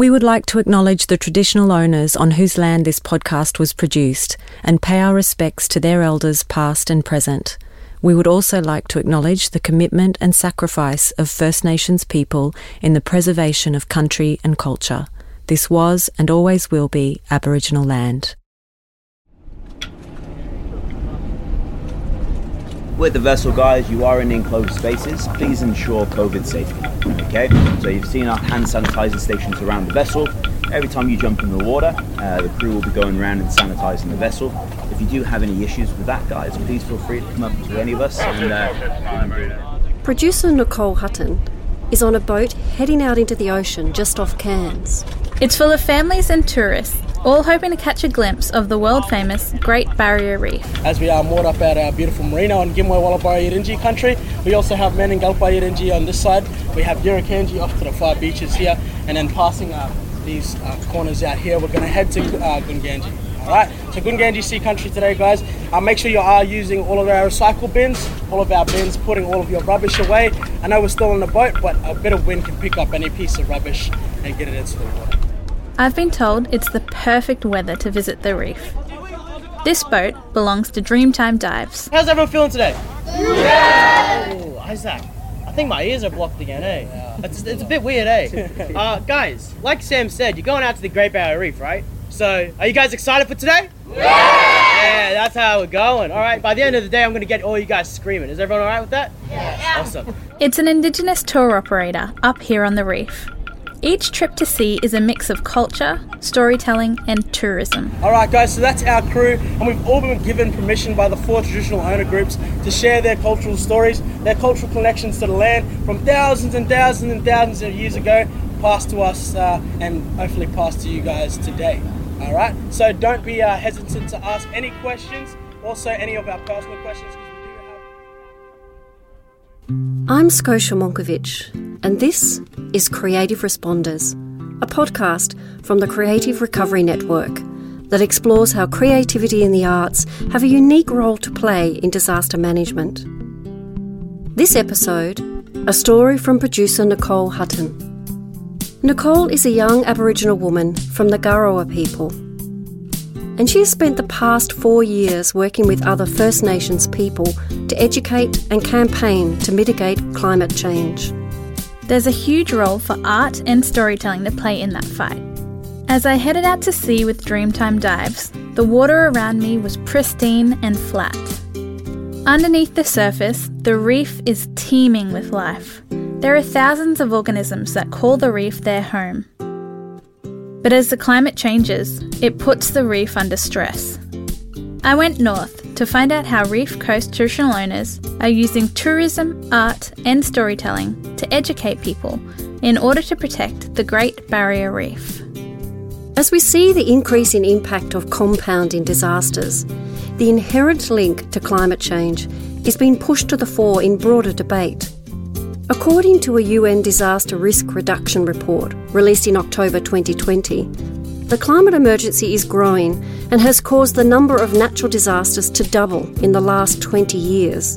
We would like to acknowledge the traditional owners on whose land this podcast was produced and pay our respects to their elders past and present. We would also like to acknowledge the commitment and sacrifice of First Nations people in the preservation of country and culture. This was and always will be Aboriginal land. With the vessel, guys, you are in enclosed spaces. Please ensure COVID safety. Okay, so you've seen our hand sanitizer stations around the vessel. Every time you jump in the water, uh, the crew will be going around and sanitizing the vessel. If you do have any issues with that, guys, please feel free to come up to any of us. And, uh, Producer Nicole Hutton is on a boat heading out into the ocean just off Cairns. It's full of families and tourists, all hoping to catch a glimpse of the world famous Great Barrier Reef. As we are moored up at our beautiful marina on Gimuy Walubara Yidinji country, we also have Mandingalbay Yidinji on this side. We have Yirrganydji off to the far beaches here, and then passing uh, these uh, corners out here, we're going to head to uh, Gunggandji. Alright, so Gunggandji Sea Country today, guys. Uh, make sure you are using all of our recycle bins, all of our bins, putting all of your rubbish away. I know we're still on the boat, but a bit of wind can pick up any piece of rubbish and get it into the water. I've been told it's the perfect weather to visit the reef. This boat belongs to Dreamtime Dives. How's everyone feeling today? Yeah! Ooh, Isaac, I think my ears are blocked again, eh? Yeah. It's, it's a bit weird, eh? uh, guys, like Sam said, you're going out to the Great Barrier Reef, right? So, are you guys excited for today? Yeah! Yeah, that's how we're going. All right, by the end of the day, I'm going to get all you guys screaming. Is everyone all right with that? Yeah. Awesome. It's an Indigenous tour operator up here on the reef. Each trip to sea is a mix of culture, storytelling, and tourism. All right, guys, so that's our crew, and we've all been given permission by the four traditional owner groups to share their cultural stories, their cultural connections to the land from thousands and thousands and thousands of years ago, passed to us uh, and hopefully passed to you guys today. All right, so don't be uh, hesitant to ask any questions, also any of our personal questions. I'm Scotia Monkivitch, and this is Creative Responders, a podcast from the Creative Recovery Network that explores how creativity and the arts have a unique role to play in disaster management. This episode, a story from producer Nicole Hutton. Nicole is a young Aboriginal woman from the Garawa people and she has spent the past four years working with other First Nations people to educate and campaign to mitigate climate change. There's a huge role for art and storytelling to play in that fight. As I headed out to sea with Dreamtime Dives, the water around me was pristine and flat. Underneath the surface, the reef is teeming with life. There are thousands of organisms that call the reef their home. But as the climate changes, it puts the reef under stress. I went north to find out how Reef Coast traditional owners are using tourism, art, and storytelling to educate people in order to protect the Great Barrier Reef. As we see the increase in impact of compounding disasters, the inherent link to climate change is being pushed to the fore in broader debate. According to a UN disaster risk reduction report released in October 2020, the climate emergency is growing and has caused the number of natural disasters to double in the last 20 years.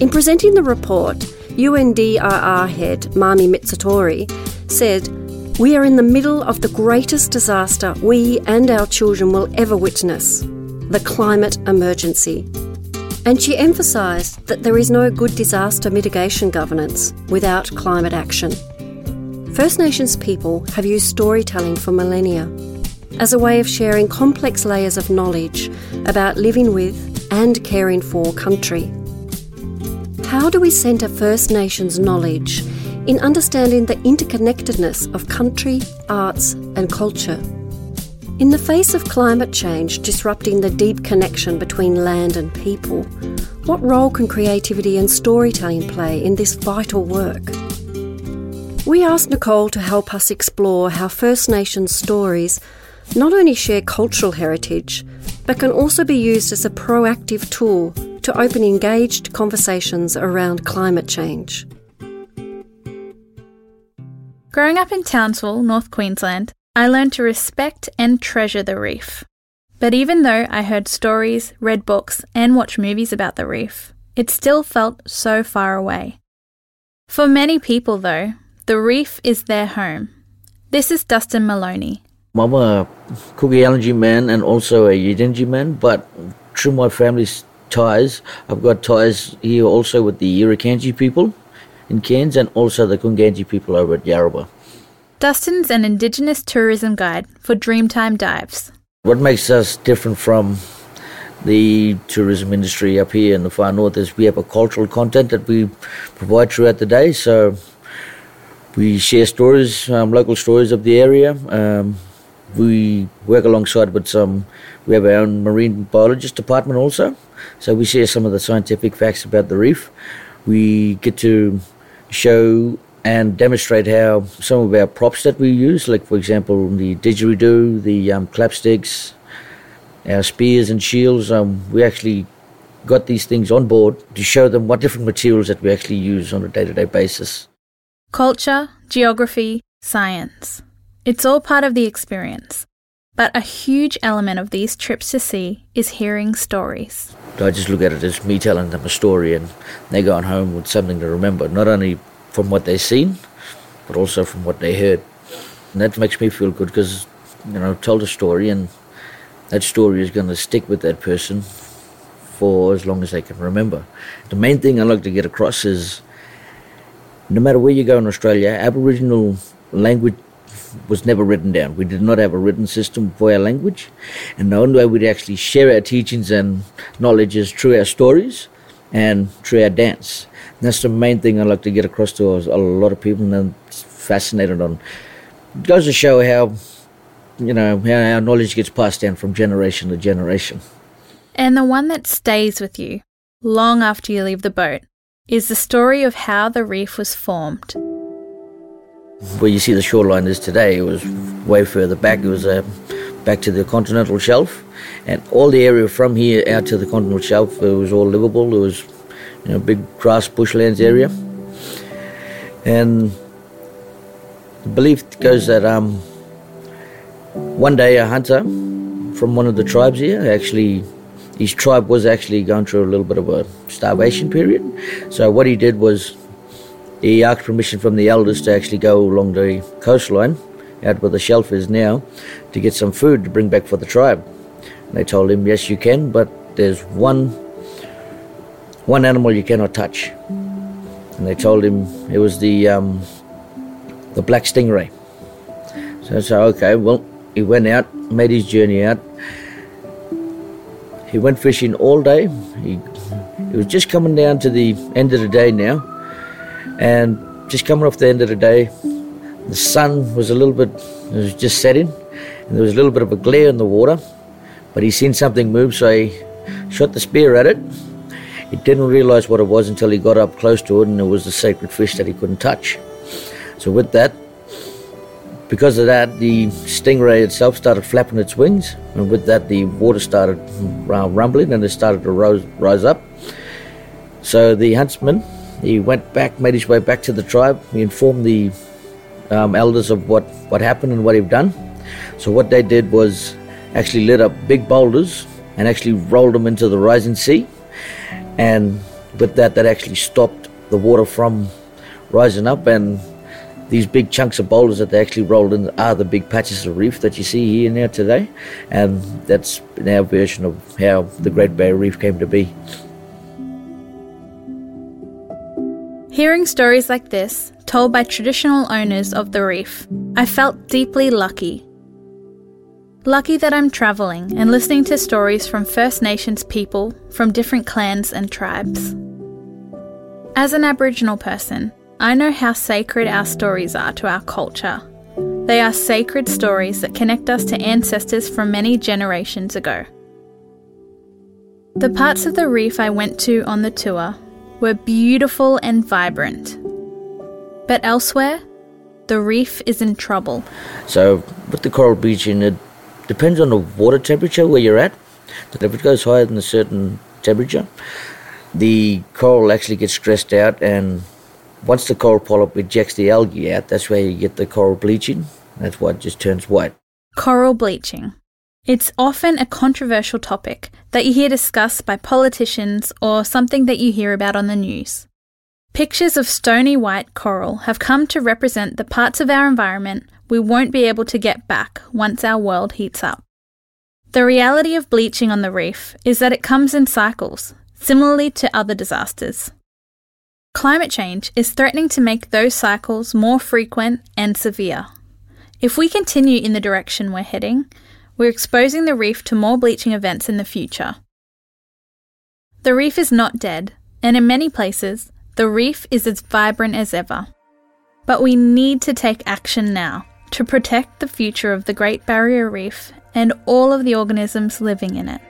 In presenting the report, UNDRR head Mami Mizutori said, We are in the middle of the greatest disaster we and our children will ever witness the climate emergency. And she emphasised that there is no good disaster mitigation governance without climate action. First Nations people have used storytelling for millennia as a way of sharing complex layers of knowledge about living with and caring for country. How do we centre First Nations knowledge in understanding the interconnectedness of country, arts, and culture? In the face of climate change disrupting the deep connection between land and people, what role can creativity and storytelling play in this vital work? We asked Nicole to help us explore how First Nations stories not only share cultural heritage, but can also be used as a proactive tool to open engaged conversations around climate change. Growing up in Townsville, North Queensland, I learned to respect and treasure the reef. But even though I heard stories, read books, and watched movies about the reef, it still felt so far away. For many people, though, the reef is their home. This is Dustin Maloney. I'm a Kuku Yalanji man and also a Yidinji man, but through my family's ties, I've got ties here also with the Irukandji people in Cairns and also the Kunganji people over at Yarrabah. Dustin's an Indigenous tourism guide for Dreamtime Dives. What makes us different from the tourism industry up here in the far north is we have a cultural content that we provide throughout the day. So we share stories, um, local stories of the area. Um, we work alongside with some, we have our own marine biologist department also. So we share some of the scientific facts about the reef. We get to show and demonstrate how some of our props that we use, like for example the didgeridoo, the um, clapsticks, our spears and shields, um, we actually got these things on board to show them what different materials that we actually use on a day-to-day basis. Culture, geography, science. It's all part of the experience. But a huge element of these trips to sea is hearing stories. I just look at it as me telling them a story and they're going home with something to remember, not only from what they've seen, but also from what they heard. And that makes me feel good because, you know, told a story and that story is going to stick with that person for as long as they can remember. The main thing I like to get across is no matter where you go in Australia, Aboriginal language was never written down. We did not have a written system for our language. And the only way we'd actually share our teachings and knowledge is through our stories and through our dance. That's the main thing I like to get across to a lot of people, and I'm fascinated on. It goes to show how, you know, how our knowledge gets passed down from generation to generation. And the one that stays with you long after you leave the boat is the story of how the reef was formed. Where you see the shoreline is today, it was way further back. It was uh, back to the continental shelf, and all the area from here out to the continental shelf it was all livable. It was, you know, big grass bushlands area, and the belief goes that um, one day a hunter from one of the tribes here actually his tribe was actually going through a little bit of a starvation period. So what he did was he asked permission from the elders to actually go along the coastline, out where the shelf is now, to get some food to bring back for the tribe. And they told him, yes, you can, but there's one one animal you cannot touch. And they told him it was the um, the black stingray. So, so okay, well, he went out, made his journey out. He went fishing all day. He, he was just coming down to the end of the day now, and just coming off the end of the day, the sun was a little bit, it was just setting, and there was a little bit of a glare in the water, but he seen something move, so he shot the spear at it. He didn't realize what it was until he got up close to it, and it was the sacred fish that he couldn't touch. So with that, because of that, the stingray itself started flapping its wings, and with that, the water started rumbling and it started to rise, rise up. So the huntsman, he went back, made his way back to the tribe. He informed the um, elders of what, what happened and what he'd done. So what they did was actually lit up big boulders and actually rolled them into the rising sea. And with that, that actually stopped the water from rising up and these big chunks of boulders that they actually rolled in are the big patches of reef that you see here now today, and that's our version of how the Great Barrier Reef came to be. Hearing stories like this, told by traditional owners of the reef, I felt deeply lucky. Lucky that I'm travelling and listening to stories from First Nations people from different clans and tribes. As an Aboriginal person, I know how sacred our stories are to our culture. They are sacred stories that connect us to ancestors from many generations ago. The parts of the reef I went to on the tour were beautiful and vibrant. But elsewhere, the reef is in trouble. So, with the coral bleaching, it depends on the water temperature where you're at. If it goes higher than a certain temperature, the coral actually gets stressed out and once the coral polyp ejects the algae out, that's where you get the coral bleaching. That's why it just turns white. Coral bleaching. It's often a controversial topic that you hear discussed by politicians or something that you hear about on the news. Pictures of stony white coral have come to represent the parts of our environment we won't be able to get back once our world heats up. The reality of bleaching on the reef is that it comes in cycles, similarly to other disasters. Climate change is threatening to make those cycles more frequent and severe. If we continue in the direction we're heading, we're exposing the reef to more bleaching events in the future. The reef is not dead, and in many places, the reef is as vibrant as ever. But we need to take action now to protect the future of the Great Barrier Reef and all of the organisms living in it.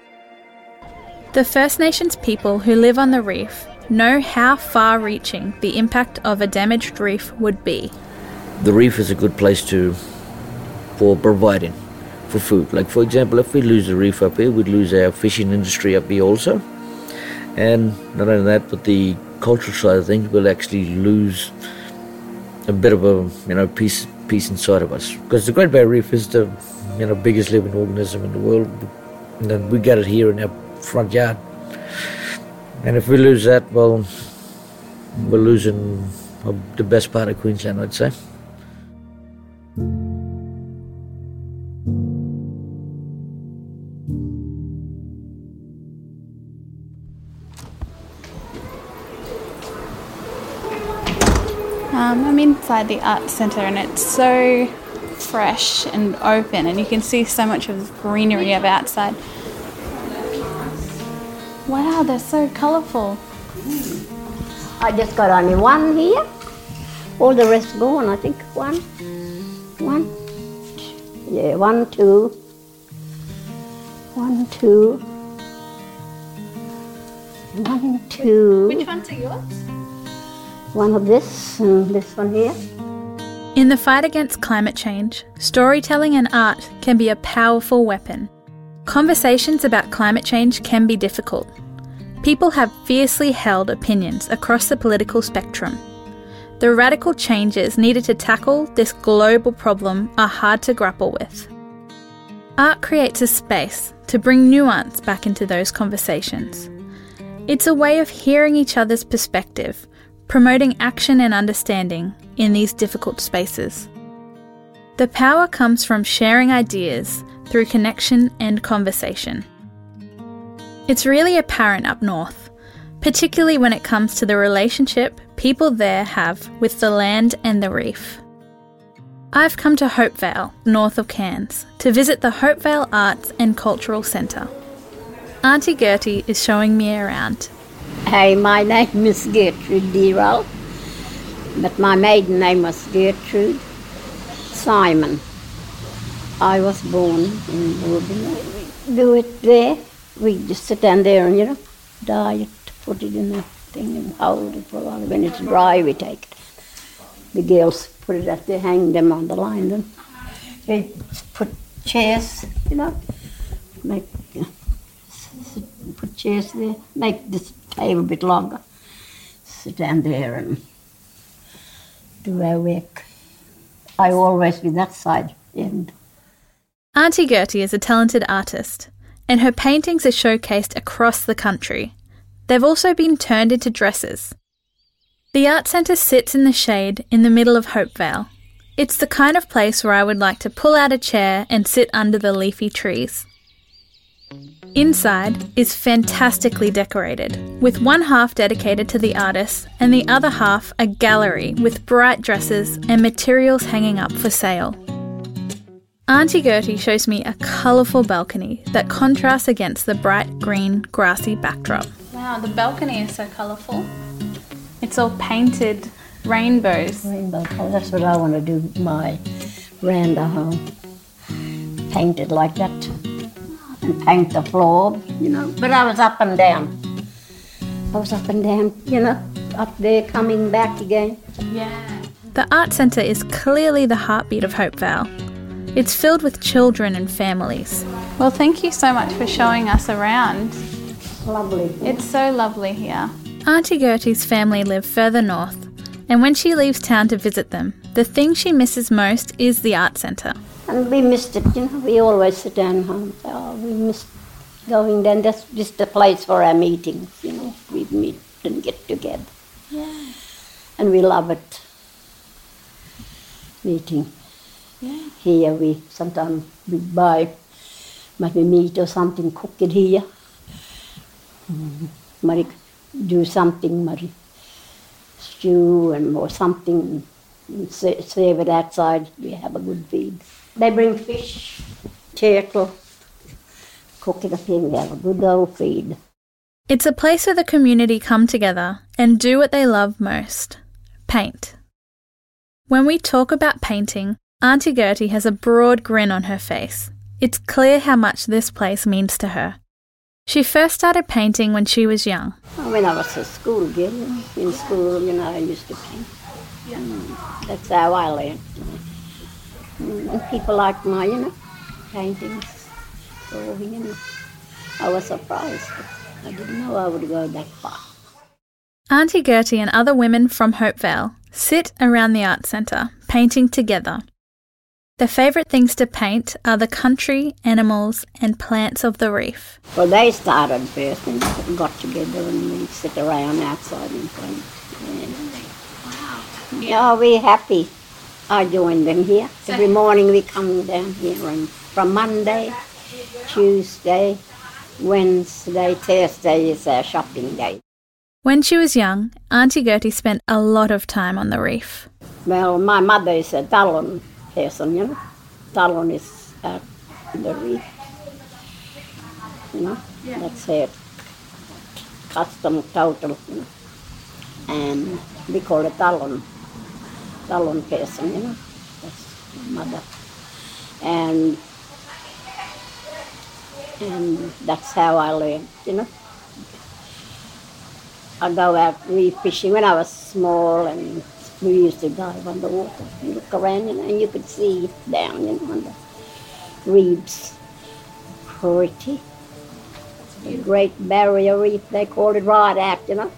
The First Nations people who live on the reef know how far reaching the impact of a damaged reef would be. The reef is a good place to for providing for food. Like for example, if we lose the reef up here, we'd lose our fishing industry up here also. And not only that, but the cultural side of things, we'll actually lose a bit of a you know piece piece inside of us. Because the Great Barrier Reef is the you know biggest living organism in the world, and then we got it here in our front yard. And if we lose that, well, we're losing uh, the best part of Queensland, I'd say. Um, I'm inside the art centre and it's so fresh and open, and you can see so much of the greenery of outside. Wow, they're so colourful. I just got only one here. All the rest gone, I think. One. One. Yeah, one, two. One, two. One, two. Which ones are yours? One of this and this one here. In the fight against climate change, storytelling and art can be a powerful weapon. Conversations about climate change can be difficult. People have fiercely held opinions across the political spectrum. The radical changes needed to tackle this global problem are hard to grapple with. Art creates a space to bring nuance back into those conversations. It's a way of hearing each other's perspective promoting action and understanding in these difficult spaces. The power comes from sharing ideas through connection and conversation. It's really apparent up north, particularly when it comes to the relationship people there have with the land and the reef. I've come to Hopevale, north of Cairns, to visit the Hopevale Arts and Cultural Centre. Auntie Gertie is showing me around Hey, my name is Gertrude Deral, but my maiden name was Gertrude Simon. I was born in Rubin. Do it there. We just sit down there and, you know, dye it, put it in the thing and hold it for a while. When it's dry, we take it. The girls put it up there, hang them on the line. Then we put chairs, you know, make put chairs there, make this table a bit longer. Sit down there and do our work. I always be that side end. Auntie Gertie is a talented artist, and her paintings are showcased across the country. They've also been turned into dresses. The Art Centre sits in the shade in the middle of Hopevale. It's the kind of place where I would like to pull out a chair and sit under the leafy trees. Inside is fantastically decorated, with one half dedicated to the artist and the other half a gallery with bright dresses and materials hanging up for sale. Auntie Gertie shows me a colourful balcony that contrasts against the bright green grassy backdrop. Wow, the balcony is so colourful. It's all painted rainbows. Rainbow colour, that's what I want to do my veranda home. Painted like that and paint the floor, you know. But I was up and down. I was up and down, you know, up there coming back again. Yeah. The Art Centre is clearly the heartbeat of Hopevale. It's filled with children and families. Well, thank you so much for showing us around. Lovely. It's so lovely here. Auntie Gertie's family live further north, and when she leaves town to visit them, the thing she misses most is the art centre. And we missed it, you know. We always sit down home. Oh, we missed going then. That's just the place for our meetings, you know. We meet and get together. Yeah. And we love it. Meeting. Yeah. Here we sometimes we buy maybe meat or something, cook it here. Mm, do something, maybe stew and or something, and save it outside. We have a good feed. They bring fish, turtle, cook it up here. We have a good old feed. It's a place where the community come together and do what they love most paint. When we talk about painting, Auntie Gertie has a broad grin on her face. It's clear how much this place means to her. She first started painting when she was young. When I was a school girl, in school, you know, I used to paint. Mm, that's how I learned. And people like my, you know, paintings. So, you know, I was surprised. I didn't know I would go that far. Auntie Gertie and other women from Hopevale sit around the art centre, painting together. Their favourite things to paint are the country, animals, and plants of the reef. Well, they started first and got together and we sit around outside and paint. Yeah, yeah we're happy. I join them here. Every morning we come down here and from Monday, Tuesday, Wednesday, Thursday is our shopping day. When she was young, Auntie Gertie spent a lot of time on the reef. Well, my mother is a Talon person, you know. Talon is out in the reef. You know, that's her custom total, you know. And we call it Talon. Talon person, you know. That's my mother. And and that's how I learned, you know. I go out reef fishing when I was small and we used to dive underwater and look around you know, and you could see down you know, on the reefs. Pretty. The Great Barrier Reef, they call it right out, you know.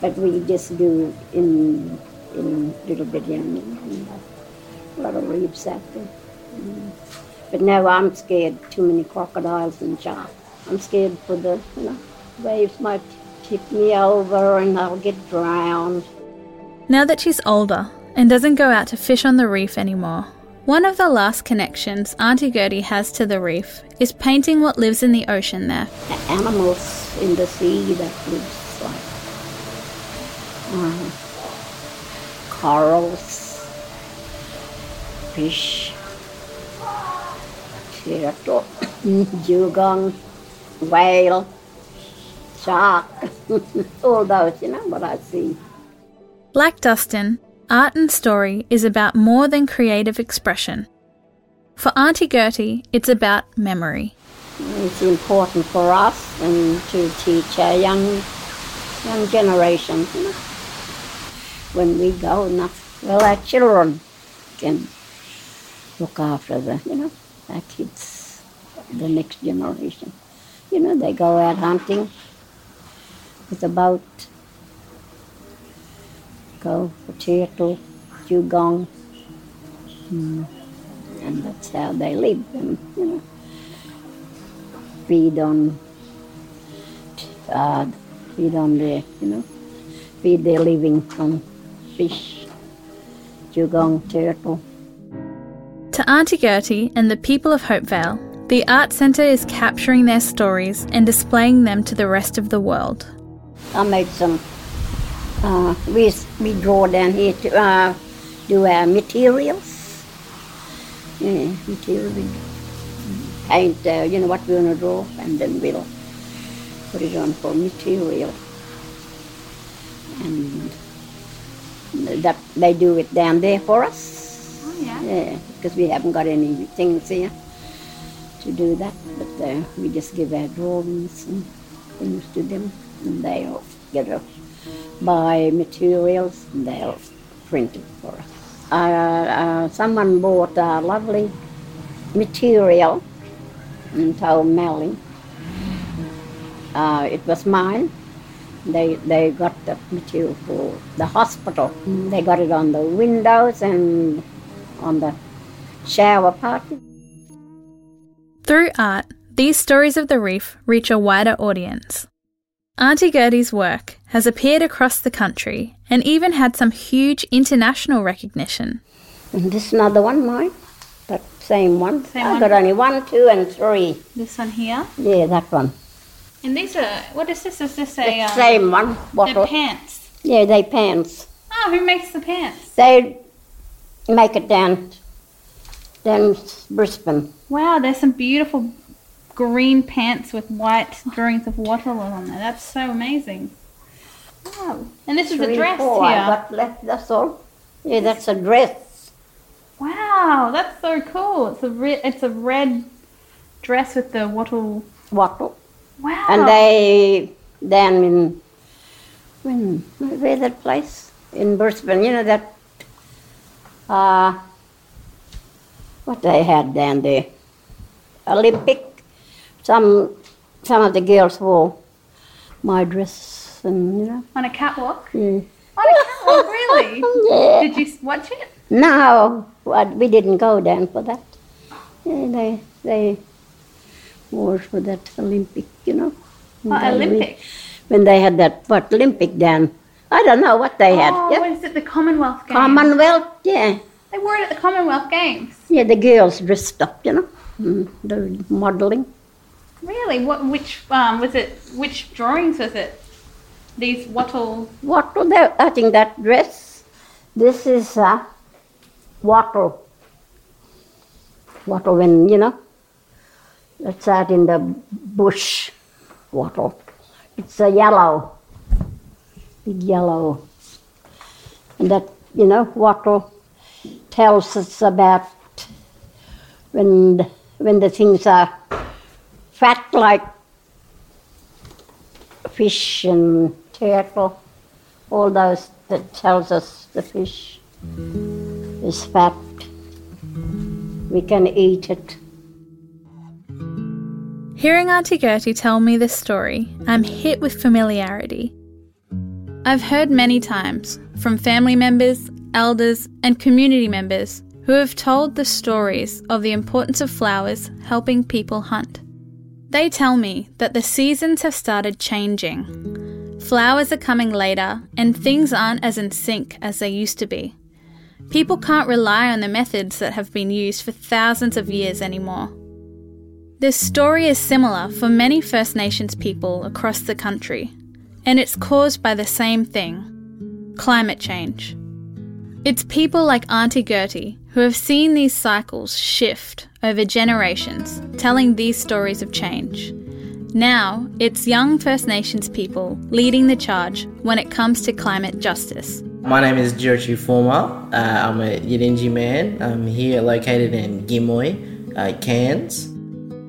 But we just do in in little bit in, in a lot of reefs out there. But now I'm scared too many crocodiles and sharks. I'm scared for the you know waves might tip me over and I'll get drowned. Now that she's older and doesn't go out to fish on the reef anymore, one of the last connections Auntie Gertie has to the reef is painting what lives in the ocean there. The animals in the sea that lives like um, corals, fish, turtle, dugong, whale, shark, all those, you know, what I see. Like Dustin, art and story is about more than creative expression. For Auntie Gertie, it's about memory. It's important for us and to teach our young young generations, you know. When we go, well, our children can look after the, you know, our kids, the next generation. You know, they go out hunting with a boat, go for turtle, dugong, mm, and that's how they live. And, you know, feed on, uh, feed on the, you know, feed their living from fish, dugong, turtle. To Auntie Gertie and the people of Hopevale, the Art Centre is capturing their stories and displaying them to the rest of the world. I made some. Uh, we we draw down here to uh, do our materials. Yeah, material. We paint. Uh, you know what we want to draw, and then we'll put it on for material. And that they do it down there for us. Oh, yeah. Yeah, because we haven't got any things here to do that. But uh, we just give our drawings and things to them, and they'll get us buy materials, and they'll print it for us. Uh, uh, someone bought a lovely material and told Melly uh, it was mine. They they got the material for the hospital. They got it on the windows and on the shower part. Through art, these stories of the reef reach a wider audience. Auntie Gertie's work has appeared across the country and even had some huge international recognition. And this is another one, mine. That same one. Same I one? got only one, two, and three. This one here. Yeah, that one. And these are, what is this? Is this a, The um, same one. they're pants? Yeah, they pants. Oh, who makes the pants? They make it down, down Brisbane. Wow, there's some beautiful green pants with white drawings of watermelon on there. That's so amazing. Wow. And this is a dress four here. got left. That's all. Yeah, that's a dress. Wow, that's so cool. It's a re- it's a red dress with the wattle. Bottle. Wow. And they then in when where that place in Brisbane, you know that uh what they had down there. Olympic. Some some of the girls wore my dress and you know. on a catwalk. Yeah. On a catwalk, really? Yeah. Did you watch it? No, we didn't go down for that. Yeah, they they wore for that Olympic, you know. Oh, Olympic. when they had that what Olympic then. I don't know what they had. Oh, what is it? The Commonwealth Games. Commonwealth, yeah. They wore it at the Commonwealth Games. Yeah, the girls dressed up, you know. Mm, the modeling. Really? What? Which? Um, was it? Which drawings was it? These wattle. What that? I think that dress. This is a wattle. Wattle when, you know, it's out in the bush. Wattle. It's a yellow. Big yellow. And that, you know, wattle tells us about when the, when the things are fat like fish and turtle, all those that tells us the fish is fat. We can eat it. Hearing Auntie Gertie tell me this story, I'm hit with familiarity. I've heard many times from family members, elders, and community members who have told the stories of the importance of flowers helping people hunt. They tell me that the seasons have started changing. Flowers are coming later, and things aren't as in sync as they used to be. People can't rely on the methods that have been used for thousands of years anymore. This story is similar for many First Nations people across the country, and it's caused by the same thing climate change. It's people like Auntie Gertie who have seen these cycles shift over generations, telling these stories of change. Now, it's young First Nations people leading the charge when it comes to climate justice. My name is Jirachu Forma. Uh, I'm a Yidinji man. I'm here located in Gimuy, uh, Cairns.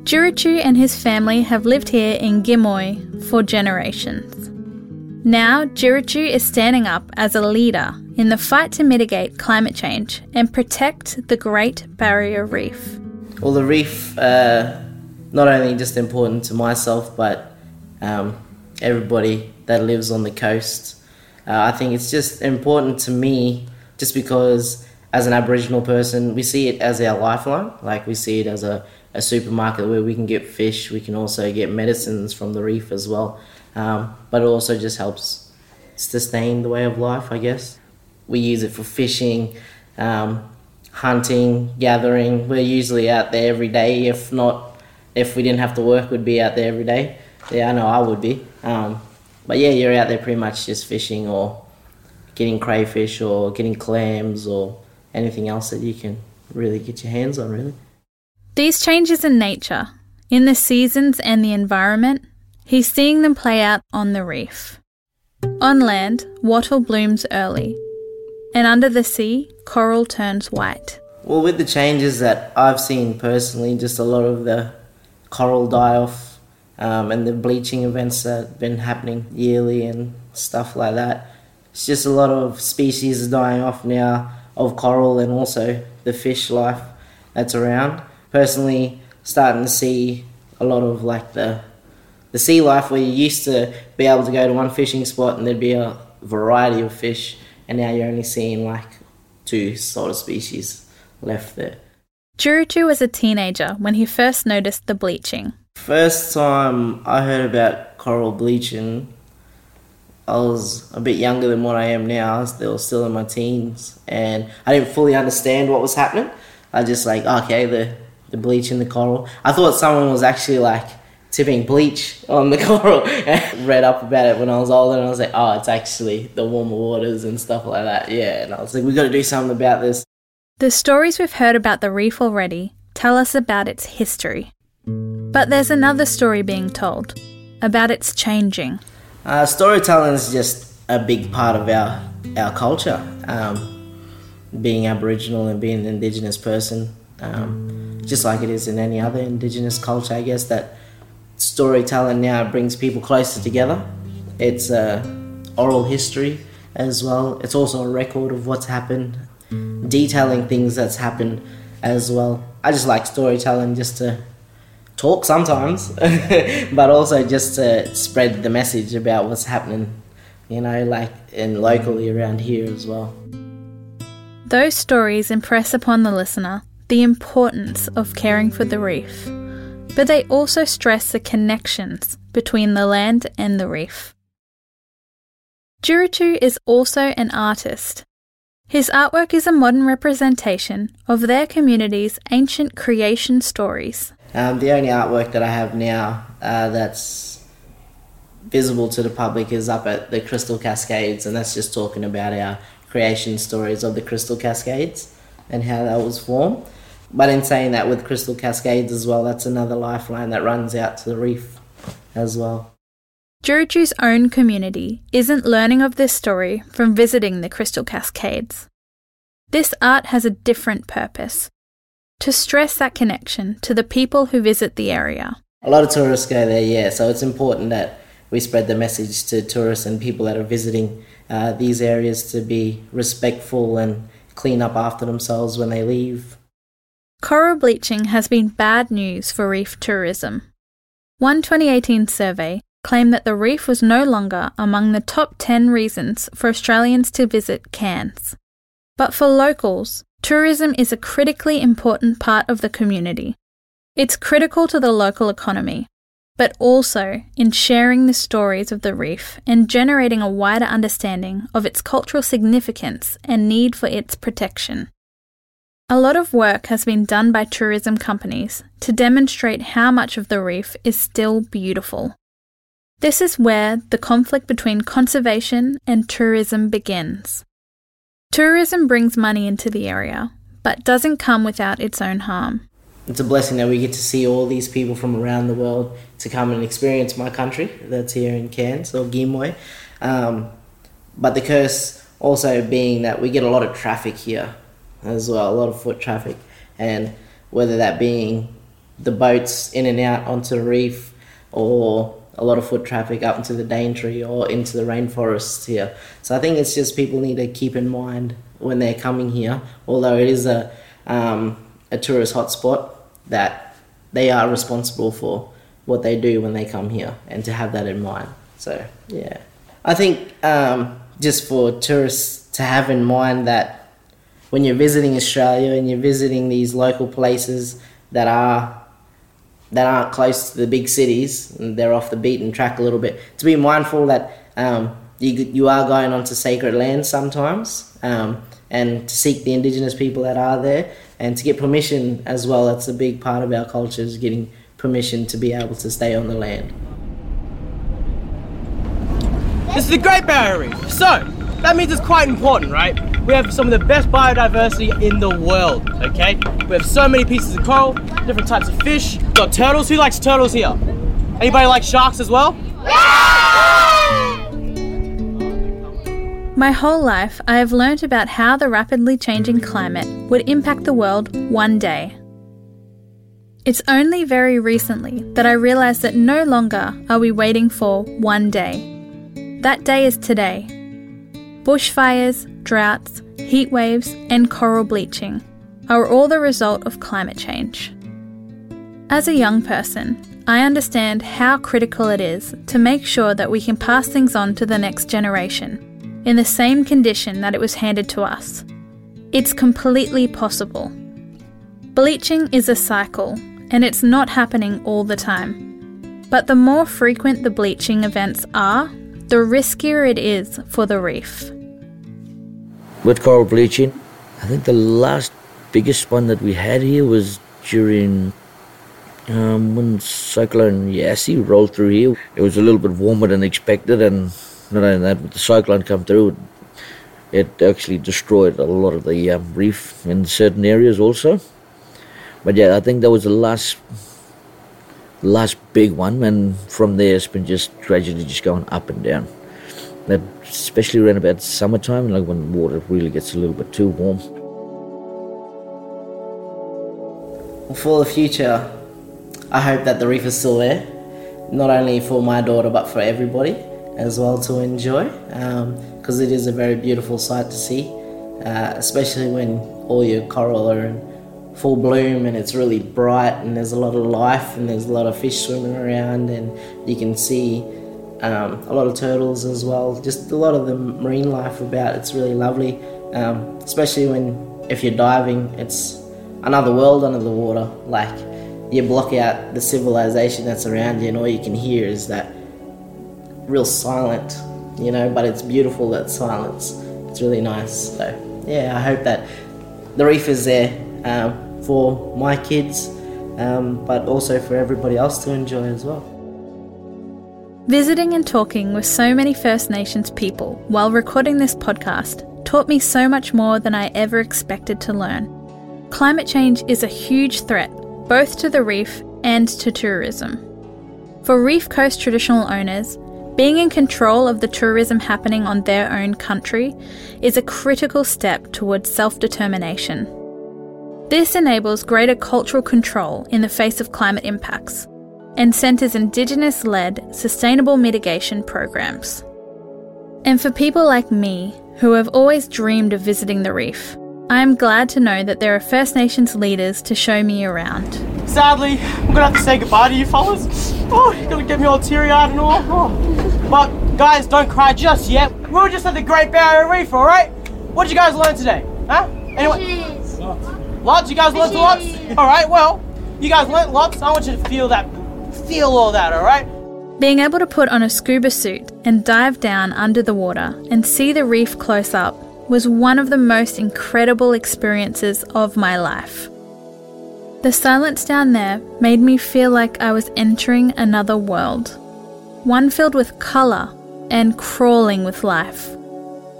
Jirachu and his family have lived here in Gimuy for generations. Now, Jirachu is standing up as a leader in the fight to mitigate climate change and protect the Great Barrier Reef. Well, the reef, uh, not only just important to myself, but um, everybody that lives on the coast. Uh, I think it's just important to me just because as an Aboriginal person, we see it as our lifeline. Like we see it as a, a supermarket where we can get fish, we can also get medicines from the reef as well. Um, but it also just helps sustain the way of life, I guess. We use it for fishing, um, hunting, gathering. We're usually out there every day. If not, if we didn't have to work, we'd be out there every day. Yeah, I know I would be. Um, but yeah, you're out there pretty much just fishing or getting crayfish or getting clams or anything else that you can really get your hands on, really. These changes in nature, in the seasons and the environment, he's seeing them play out on the reef. On land, wattle blooms early, and under the sea, coral turns white. Well, with the changes that I've seen personally, just a lot of the coral die off um, and the bleaching events that have been happening yearly and stuff like that. It's just a lot of species dying off now of coral and also the fish life that's around. Personally, starting to see a lot of like the the sea life where you used to be able to go to one fishing spot and there'd be a variety of fish, and now you're only seeing like two sort of species left there. Jirichu was a teenager when he first noticed the bleaching. First time I heard about coral bleaching, I was a bit younger than what I am now. I was still, still in my teens, and I didn't fully understand what was happening. I just like okay the the bleach in the coral. I thought someone was actually like tipping bleach on the coral. read up about it when I was older, and I was like, oh, it's actually the warmer waters and stuff like that. Yeah, and I was like, we've got to do something about this. The stories we've heard about the reef already tell us about its history. But there's another story being told about its changing. Uh, storytelling is just a big part of our our culture. Um, being Aboriginal and being an Indigenous person, um, just like it is in any other Indigenous culture, I guess that storytelling now brings people closer together. It's uh, oral history as well. It's also a record of what's happened, detailing things that's happened as well. I just like storytelling just to talk sometimes, but also just to spread the message about what's happening, you know, like and locally around here as well. Those stories impress upon the listener the importance of caring for the reef, but they also stress the connections between the land and the reef. Juritu is also an artist. His artwork is a modern representation of their community's ancient creation stories. Um, the only artwork that I have now uh, that's visible to the public is up at the Crystal Cascades, and that's just talking about our creation stories of the Crystal Cascades and how that was formed. But in saying that, with Crystal Cascades as well, that's another lifeline that runs out to the reef as well. Juritu's own community isn't learning of this story from visiting the Crystal Cascades. This art has a different purpose to stress that connection to the people who visit the area. A lot of tourists go there, yeah, so it's important that we spread the message to tourists and people that are visiting uh, these areas to be respectful and clean up after themselves when they leave. Coral bleaching has been bad news for reef tourism. One 2018 survey claimed that the reef was no longer among the top 10 reasons for Australians to visit Cairns. But for locals, tourism is a critically important part of the community. It's critical to the local economy, but also in sharing the stories of the reef and generating a wider understanding of its cultural significance and need for its protection. A lot of work has been done by tourism companies to demonstrate how much of the reef is still beautiful. This is where the conflict between conservation and tourism begins. Tourism brings money into the area, but doesn't come without its own harm it's a blessing that we get to see all these people from around the world to come and experience my country that's here in Cairns or Gimuy. Um, but the curse also being that we get a lot of traffic here as well, a lot of foot traffic, and whether that being the boats in and out onto the reef or a lot of foot traffic up into the Daintree or into the rainforests here. So I think it's just people need to keep in mind when they're coming here, although it is a um, a tourist hotspot that they are responsible for what they do when they come here and to have that in mind. So, yeah. I think um, just for tourists to have in mind that when you're visiting Australia and you're visiting these local places that are that aren't close to the big cities and they're off the beaten track a little bit, to be mindful that um, you, you are going onto sacred land sometimes um, and to seek the indigenous people that are there and to get permission as well. That's a big part of our culture is getting permission to be able to stay on the land. This is the Great Barrier Reef, so that means it's quite important, right? We have some of the best biodiversity in the world, okay? We have so many pieces of coral, different types of fish. We've got turtles. Who likes turtles here? Anybody like sharks as well? My whole life, I have learnt about how the rapidly changing climate would impact the world one day. It's only very recently that I realised that no longer are we waiting for one day. That day is today. Bushfires, droughts, heat waves, and coral bleaching are all the result of climate change. As a young person, I understand how critical it is to make sure that we can pass things on to the next generation in the same condition that it was handed to us. It's completely possible. Bleaching is a cycle, and it's not happening all the time. But the more frequent the bleaching events are, the riskier it is for the reef. With coral bleaching, I think the last biggest one that we had here was during um, when Cyclone Yasi rolled through here. It was a little bit warmer than expected, and not only that, with the cyclone come through, it actually destroyed a lot of the um, reef in certain areas also. But yeah, I think that was the last last big one, and from there it's been just gradually just going up and down. Especially around about summertime, like when water really gets a little bit too warm. For the future, I hope that the reef is still there, not only for my daughter but for everybody as well to enjoy, because um, it is a very beautiful sight to see, uh, especially when all your coral are in full bloom and it's really bright and there's a lot of life and there's a lot of fish swimming around and you can see um, a lot of turtles as well. Just a lot of the marine life about. It's really lovely, um, especially when if you're diving, it's another world under the water. Like you block out the civilization that's around you, and all you can hear is that real silent, you know. But it's beautiful that silence. It's really nice. So yeah, I hope that the reef is there um, for my kids, um, but also for everybody else to enjoy as well. Visiting and talking with so many First Nations people while recording this podcast taught me so much more than I ever expected to learn. Climate change is a huge threat both to the reef and to tourism. For Reef Coast traditional owners, being in control of the tourism happening on their own country is a critical step towards self determination. This enables greater cultural control in the face of climate impacts and centres Indigenous led sustainable mitigation programs. And for people like me, who have always dreamed of visiting the reef, I am glad to know that there are First Nations leaders to show me around. Sadly, I'm gonna have to say goodbye to you fellas. Oh, you're gonna get me all teary eyed and all. Oh. But guys, don't cry just yet. We were just at the Great Barrier Reef, alright? What did you guys learn today? Huh? Anyway. Lots? You guys learned lots? Alright, well, you guys learned lots. I want you to feel that feel all that, alright? Being able to put on a scuba suit and dive down under the water and see the reef close up was one of the most incredible experiences of my life. The silence down there made me feel like I was entering another world, one filled with colour and crawling with life.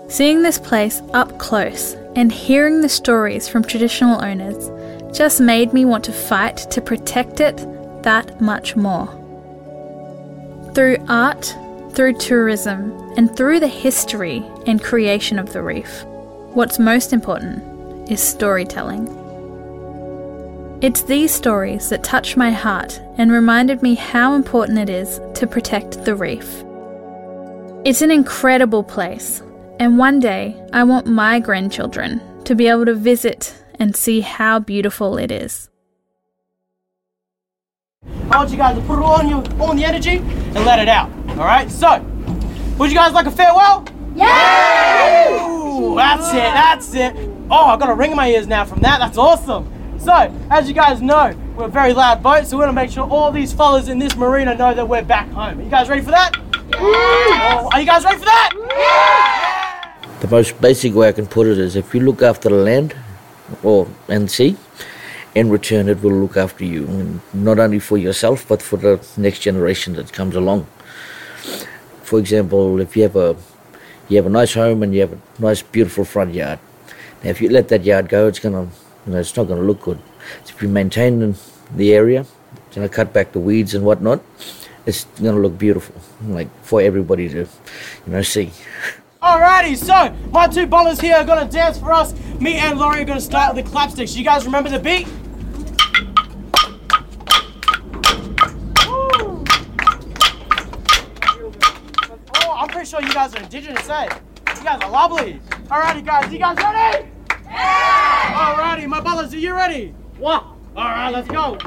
Seeing this place up close and hearing the stories from traditional owners just made me want to fight to protect it that much more. Through art, through tourism, and through the history and creation of the reef, what's most important is storytelling. It's these stories that touched my heart and reminded me how important it is to protect the reef. It's an incredible place, and one day I want my grandchildren to be able to visit and see how beautiful it is. I want you guys to put it on you, on the energy, and let it out. All right. So, would you guys like a farewell? Yeah! Ooh, that's it. That's it. Oh, I got a ring in my ears now from that. That's awesome. So, as you guys know, we're a very loud boat, so we're gonna make sure all these fellas in this marina know that we're back home. Are you guys ready for that? Yeah! are you guys ready for that? Yeah! The most basic way I can put it is if you look after the land or and sea, in return it will look after you, and not only for yourself but for the next generation that comes along. For example, if you have a you have a nice home and you have a nice beautiful front yard. Now, if you let that yard go, it's gonna you know, it's not gonna look good. So if you maintain the area, you know, cut back the weeds and whatnot, it's gonna look beautiful, like for everybody to, you know, see. Alrighty, so my two ballers here are gonna dance for us. Me and Laurie are gonna start with the clapsticks. You guys remember the beat? Oh, I'm pretty sure you guys are indigenous, eh? You guys are lovely. Alrighty, guys, you guys ready? Yeah! Alrighty, my brothers, are you ready? What? Alright, let's go.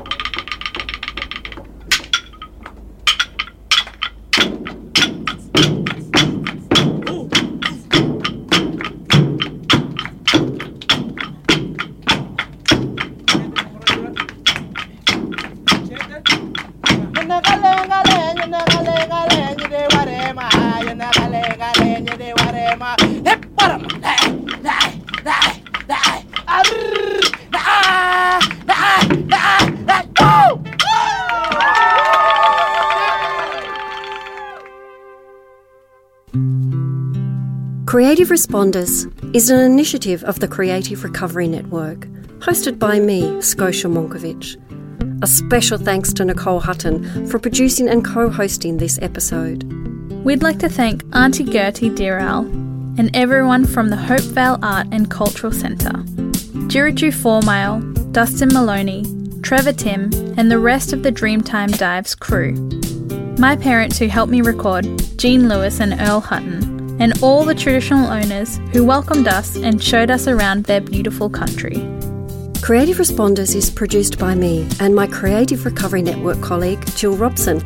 you Creative Responders is an initiative of the Creative Recovery Network, hosted by me, Scotia Monkivitch. A special thanks to Nicole Hutton for producing and co hosting this episode. We'd like to thank Auntie Gertie Deeral and everyone from the Hopevale Art and Cultural Centre, Jiritju Fourmile, Dustin Maloney, Trevor Tim, and the rest of the Dreamtime Dives crew. My parents who helped me record, Jean Lewis and Earl Hutton, and all the traditional owners who welcomed us and showed us around their beautiful country. Creative Responders is produced by me and my Creative Recovery Network colleague, Jill Robson,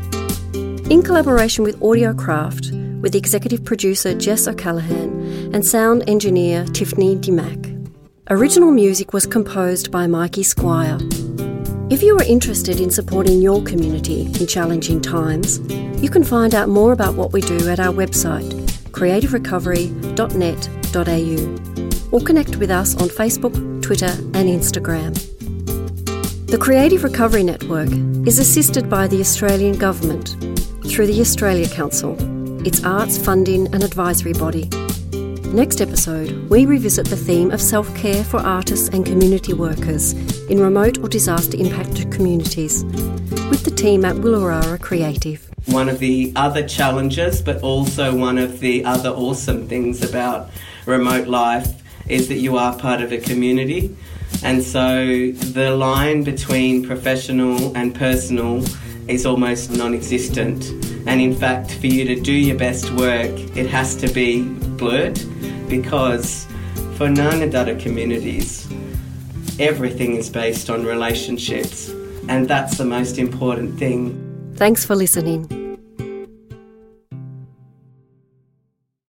in collaboration with Audiocraft, with executive producer Jess O'Callaghan and sound engineer Tiffany DeMack. Original music was composed by Mikey Squire. If you are interested in supporting your community in challenging times, you can find out more about what we do at our website, creativerecovery.net.au, or connect with us on Facebook, Twitter, and Instagram. The Creative Recovery Network is assisted by the Australian Government through the Australia Council, its arts funding and advisory body. Next episode, we revisit the theme of self care for artists and community workers in remote or disaster impacted communities with the team at Wilurarra Creative. One of the other challenges, but also one of the other awesome things about remote life is that you are part of a community. And so the line between professional and personal is almost non existent. And in fact, for you to do your best work, it has to be blurred because for Ngaanyatjarra communities, everything is based on relationships, and that's the most important thing. Thanks for listening.